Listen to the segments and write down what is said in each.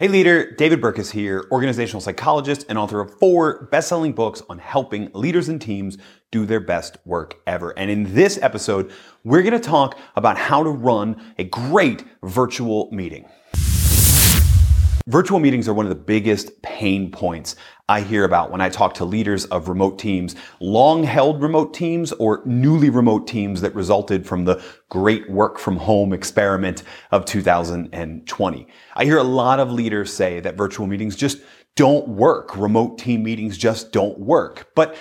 Hey leader, David Burkus here, organizational psychologist and author of four best-selling books on helping leaders and teams do their best work ever. And in this episode, we're going to talk about how to run a great virtual meeting. Virtual meetings are one of the biggest pain points I hear about when I talk to leaders of remote teams, long held remote teams or newly remote teams that resulted from the great work from home experiment of 2020. I hear a lot of leaders say that virtual meetings just don't work. Remote team meetings just don't work. But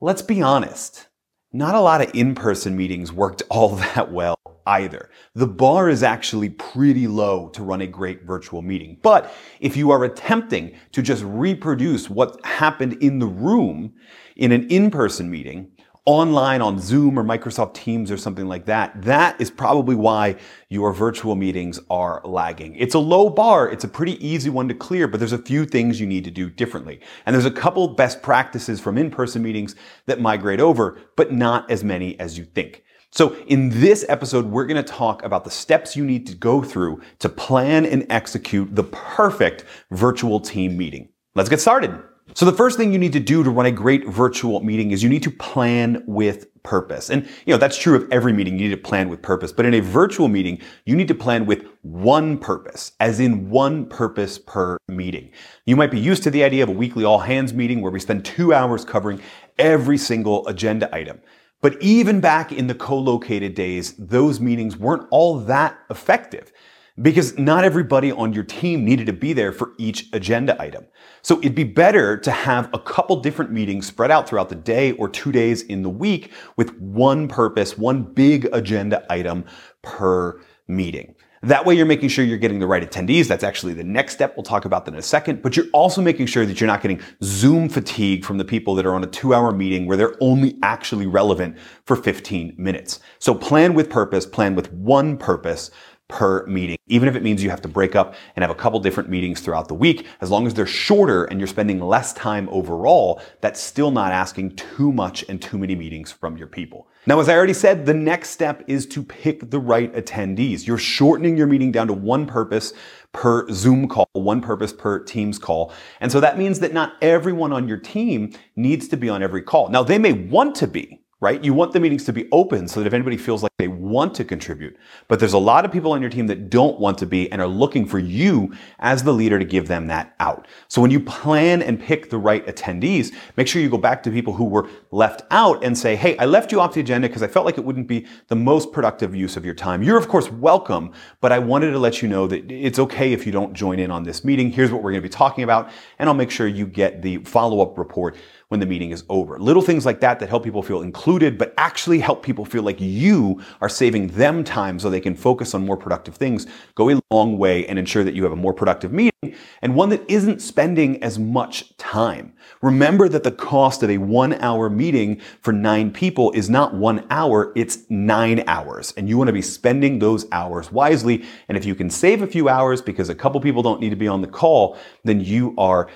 let's be honest. Not a lot of in-person meetings worked all that well either. The bar is actually pretty low to run a great virtual meeting. But if you are attempting to just reproduce what happened in the room in an in-person meeting, online on Zoom or Microsoft Teams or something like that, that is probably why your virtual meetings are lagging. It's a low bar. It's a pretty easy one to clear, but there's a few things you need to do differently. And there's a couple best practices from in-person meetings that migrate over, but not as many as you think. So in this episode, we're going to talk about the steps you need to go through to plan and execute the perfect virtual team meeting. Let's get started. So the first thing you need to do to run a great virtual meeting is you need to plan with purpose. And you know, that's true of every meeting. You need to plan with purpose. But in a virtual meeting, you need to plan with one purpose, as in one purpose per meeting. You might be used to the idea of a weekly all hands meeting where we spend two hours covering every single agenda item. But even back in the co-located days, those meetings weren't all that effective because not everybody on your team needed to be there for each agenda item. So it'd be better to have a couple different meetings spread out throughout the day or two days in the week with one purpose, one big agenda item per meeting. That way you're making sure you're getting the right attendees. That's actually the next step. We'll talk about that in a second. But you're also making sure that you're not getting Zoom fatigue from the people that are on a two hour meeting where they're only actually relevant for 15 minutes. So plan with purpose, plan with one purpose per meeting, even if it means you have to break up and have a couple different meetings throughout the week. As long as they're shorter and you're spending less time overall, that's still not asking too much and too many meetings from your people. Now, as I already said, the next step is to pick the right attendees. You're shortening your meeting down to one purpose per Zoom call, one purpose per Teams call. And so that means that not everyone on your team needs to be on every call. Now, they may want to be, right? You want the meetings to be open so that if anybody feels like they want to contribute, but there's a lot of people on your team that don't want to be and are looking for you as the leader to give them that out. So when you plan and pick the right attendees, make sure you go back to people who were left out and say, Hey, I left you off the agenda because I felt like it wouldn't be the most productive use of your time. You're of course welcome, but I wanted to let you know that it's okay if you don't join in on this meeting. Here's what we're going to be talking about. And I'll make sure you get the follow-up report when the meeting is over. Little things like that that help people feel included, but actually help people feel like you are saving them time so they can focus on more productive things go a long way and ensure that you have a more productive meeting and one that isn't spending as much time. Remember that the cost of a one hour meeting for nine people is not one hour, it's nine hours. And you want to be spending those hours wisely. And if you can save a few hours because a couple people don't need to be on the call, then you are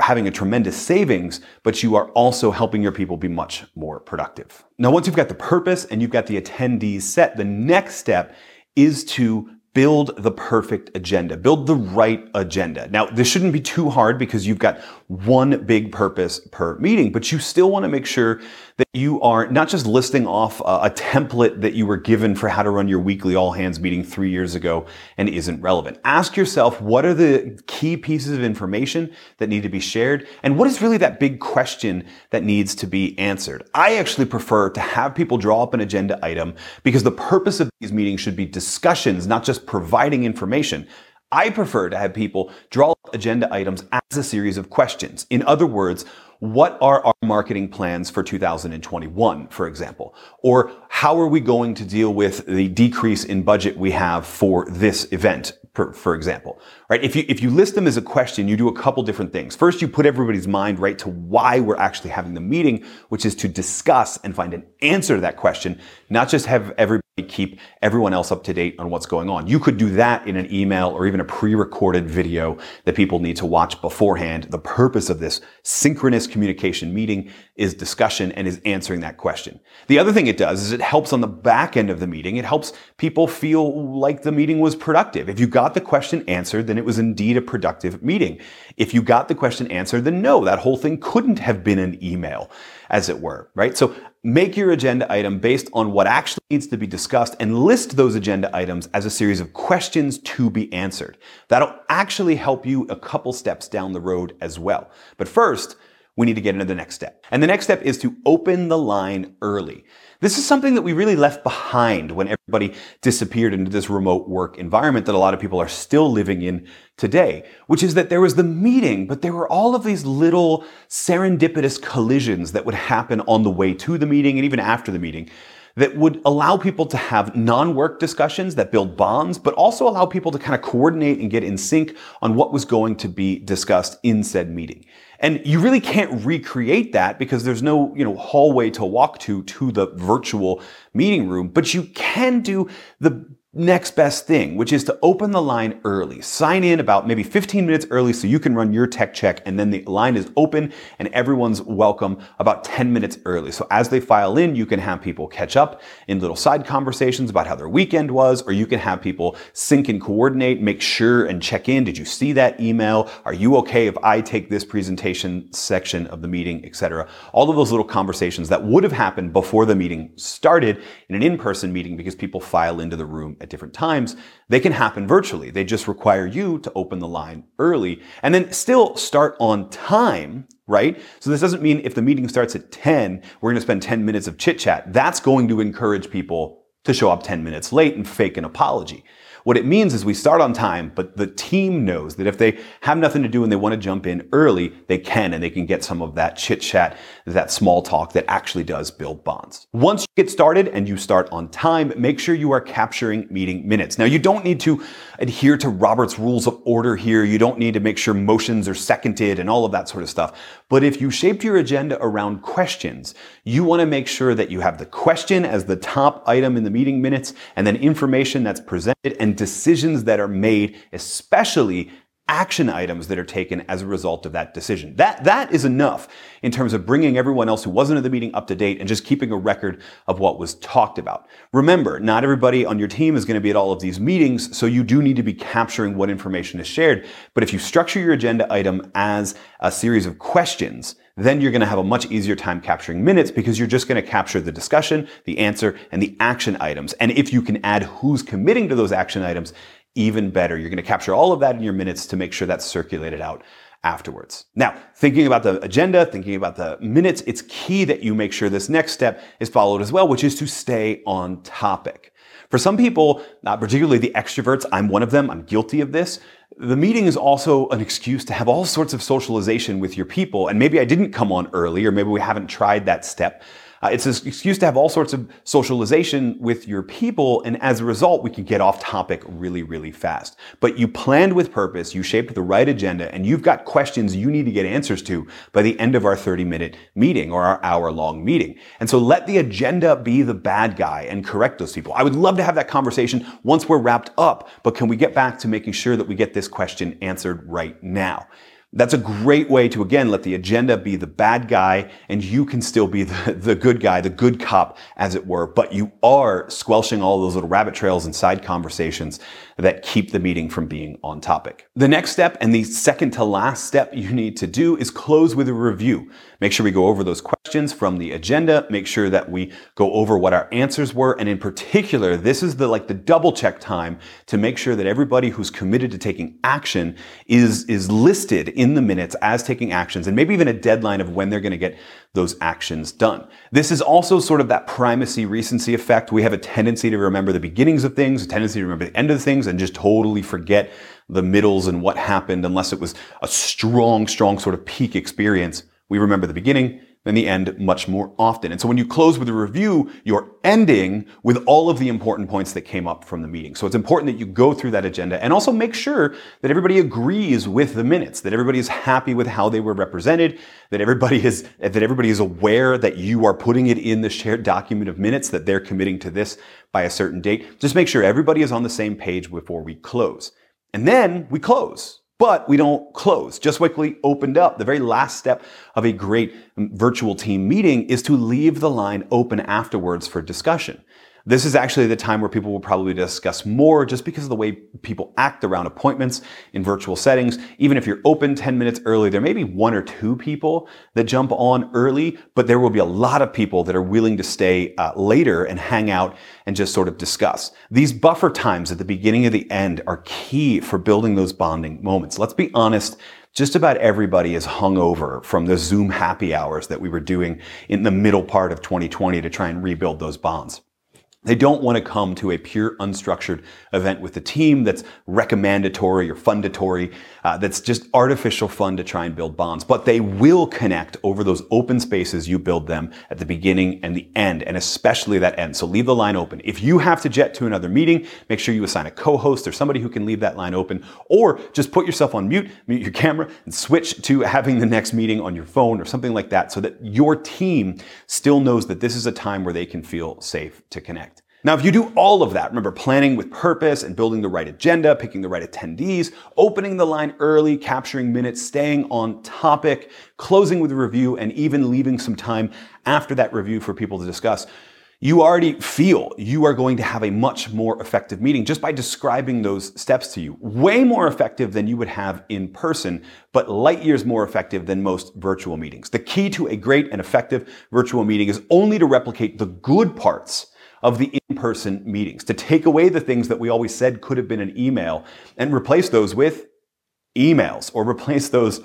having a tremendous savings, but you are also helping your people be much more productive. Now, once you've got the purpose and you've got the attendees set, the next step is to build the perfect agenda, build the right agenda. Now, this shouldn't be too hard because you've got one big purpose per meeting, but you still want to make sure that you are not just listing off a, template that you were given for how to run your weekly all hands meeting three years ago and isn't relevant. Ask yourself, what are the key pieces of information that need to be shared? And what is really that big question that needs to be answered? I actually prefer to have people draw up an agenda item because the purpose of these meetings should be discussions, not just providing information. I prefer to have people draw agenda items as a series of questions. In other words, what are our marketing plans for 2021, for example? Or how are we going to deal with the decrease in budget we have for this event, for, for example? Right? If you, if you list them as a question, you do a couple different things. First, you put everybody's mind right to why we're actually having the meeting, which is to discuss and find an answer to that question, not just have everybody keep everyone else up to date on what's going on. You could do that in an email or even a pre-recorded video that people need to watch beforehand. The purpose of this synchronous communication meeting is discussion and is answering that question. The other thing it does is it helps on the back end of the meeting. It helps people feel like the meeting was productive. If you got got the question answered, then it was indeed a productive meeting. If you got the question answered, then no, that whole thing couldn't have been an email, as it were, right? So make your agenda item based on what actually needs to be discussed and list those agenda items as a series of questions to be answered. That'll actually help you a couple steps down the road as well. But first, we need to get into the next step. And the next step is to open the line early. This is something that we really left behind when everybody disappeared into this remote work environment that a lot of people are still living in today, which is that there was the meeting, but there were all of these little serendipitous collisions that would happen on the way to the meeting and even after the meeting that would allow people to have non-work discussions that build bonds, but also allow people to kind of coordinate and get in sync on what was going to be discussed in said meeting. And you really can't recreate that because there's no, you know, hallway to walk to to the virtual meeting room, but you can do the next best thing, which is to open the line early. Sign in about maybe 15 minutes early so you can run your tech check and then the line is open and everyone's welcome about 10 minutes early. So as they file in, you can have people catch up in little side conversations about how their weekend was, or you can have people sync and coordinate, make sure and check in. Did you see that email? Are you okay if I take this presentation section of the meeting, etc.? All of those little conversations that would have happened before the meeting started in an in-person meeting because people file into the room at different times, they can happen virtually. They just require you to open the line early and then still start on time, right? So this doesn't mean if the meeting starts at 10, we're going to spend 10 minutes of chit chat. That's going to encourage people to show up 10 minutes late and fake an apology. What it means is we start on time, but the team knows that if they have nothing to do and they want to jump in early, they can and they can get some of that chit chat, that small talk that actually does build bonds. Once you get started and you start on time, make sure you are capturing meeting minutes. Now you don't need to adhere to Robert's rules of order here. You don't need to make sure motions are seconded and all of that sort of stuff. But if you shaped your agenda around questions, you want to make sure that you have the question as the top item in the meeting minutes and then information that's presented and decisions that are made, especially action items that are taken as a result of that decision. That, that is enough in terms of bringing everyone else who wasn't at the meeting up to date and just keeping a record of what was talked about. Remember, not everybody on your team is going to be at all of these meetings, so you do need to be capturing what information is shared. But if you structure your agenda item as a series of questions, then you're going to have a much easier time capturing minutes because you're just going to capture the discussion, the answer, and the action items. And if you can add who's committing to those action items, even better. You're going to capture all of that in your minutes to make sure that's circulated out afterwards. Now, thinking about the agenda, thinking about the minutes, it's key that you make sure this next step is followed as well, which is to stay on topic. For some people, not particularly the extroverts, I'm one of them, I'm guilty of this. The meeting is also an excuse to have all sorts of socialization with your people. And maybe I didn't come on early, or maybe we haven't tried that step. Uh, it's an excuse to have all sorts of socialization with your people, and as a result, we can get off topic really, really fast. But you planned with purpose, you shaped the right agenda, and you've got questions you need to get answers to by the end of our 30 minute meeting or our hour long meeting. And so let the agenda be the bad guy and correct those people. I would love to have that conversation once we're wrapped up, but can we get back to making sure that we get this question answered right now? That's a great way to, again, let the agenda be the bad guy and you can still be the, the good guy, the good cop, as it were, but you are squelching all those little rabbit trails and side conversations that keep the meeting from being on topic. The next step and the second to last step you need to do is close with a review. Make sure we go over those questions from the agenda. Make sure that we go over what our answers were. And in particular, this is the like the double check time to make sure that everybody who's committed to taking action is, is listed in the minutes as taking actions and maybe even a deadline of when they're going to get those actions done. This is also sort of that primacy recency effect. We have a tendency to remember the beginnings of things, a tendency to remember the end of things and just totally forget the middles and what happened unless it was a strong, strong sort of peak experience. We remember the beginning, then the end much more often. And so when you close with a review, you're ending with all of the important points that came up from the meeting. So it's important that you go through that agenda and also make sure that everybody agrees with the minutes, that everybody is happy with how they were represented, that everybody is, that everybody is aware that you are putting it in the shared document of minutes, that they're committing to this by a certain date. Just make sure everybody is on the same page before we close. And then we close. But we don't close. Just we opened up, the very last step of a great virtual team meeting is to leave the line open afterwards for discussion. This is actually the time where people will probably discuss more just because of the way people act around appointments in virtual settings. Even if you're open 10 minutes early, there may be one or two people that jump on early, but there will be a lot of people that are willing to stay uh, later and hang out and just sort of discuss. These buffer times at the beginning of the end are key for building those bonding moments. Let's be honest. Just about everybody is hungover from the Zoom happy hours that we were doing in the middle part of 2020 to try and rebuild those bonds. They don't want to come to a pure unstructured event with a team that's recommendatory or fundatory, uh, that's just artificial fun to try and build bonds. But they will connect over those open spaces you build them at the beginning and the end, and especially that end. So leave the line open. If you have to jet to another meeting, make sure you assign a co-host or somebody who can leave that line open, or just put yourself on mute, mute your camera, and switch to having the next meeting on your phone or something like that so that your team still knows that this is a time where they can feel safe to connect. Now, if you do all of that, remember planning with purpose and building the right agenda, picking the right attendees, opening the line early, capturing minutes, staying on topic, closing with a review, and even leaving some time after that review for people to discuss, you already feel you are going to have a much more effective meeting just by describing those steps to you. Way more effective than you would have in person, but light years more effective than most virtual meetings. The key to a great and effective virtual meeting is only to replicate the good parts of the in-person meetings, to take away the things that we always said could have been an email and replace those with emails or replace those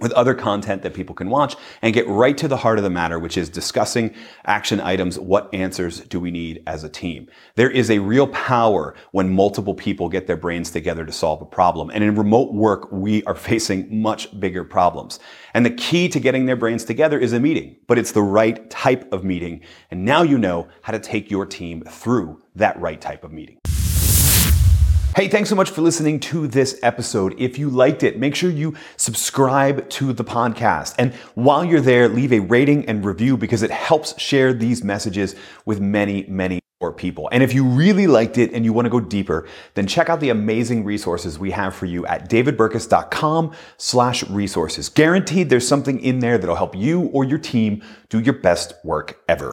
with other content that people can watch and get right to the heart of the matter, which is discussing action items. What answers do we need as a team? There is a real power when multiple people get their brains together to solve a problem. And in remote work, we are facing much bigger problems. And the key to getting their brains together is a meeting, but it's the right type of meeting. And now you know how to take your team through that right type of meeting. Hey, thanks so much for listening to this episode. If you liked it, make sure you subscribe to the podcast. And while you're there, leave a rating and review because it helps share these messages with many, many more people. And if you really liked it and you want to go deeper, then check out the amazing resources we have for you at davidburkus.com slash resources. Guaranteed there's something in there that'll help you or your team do your best work ever.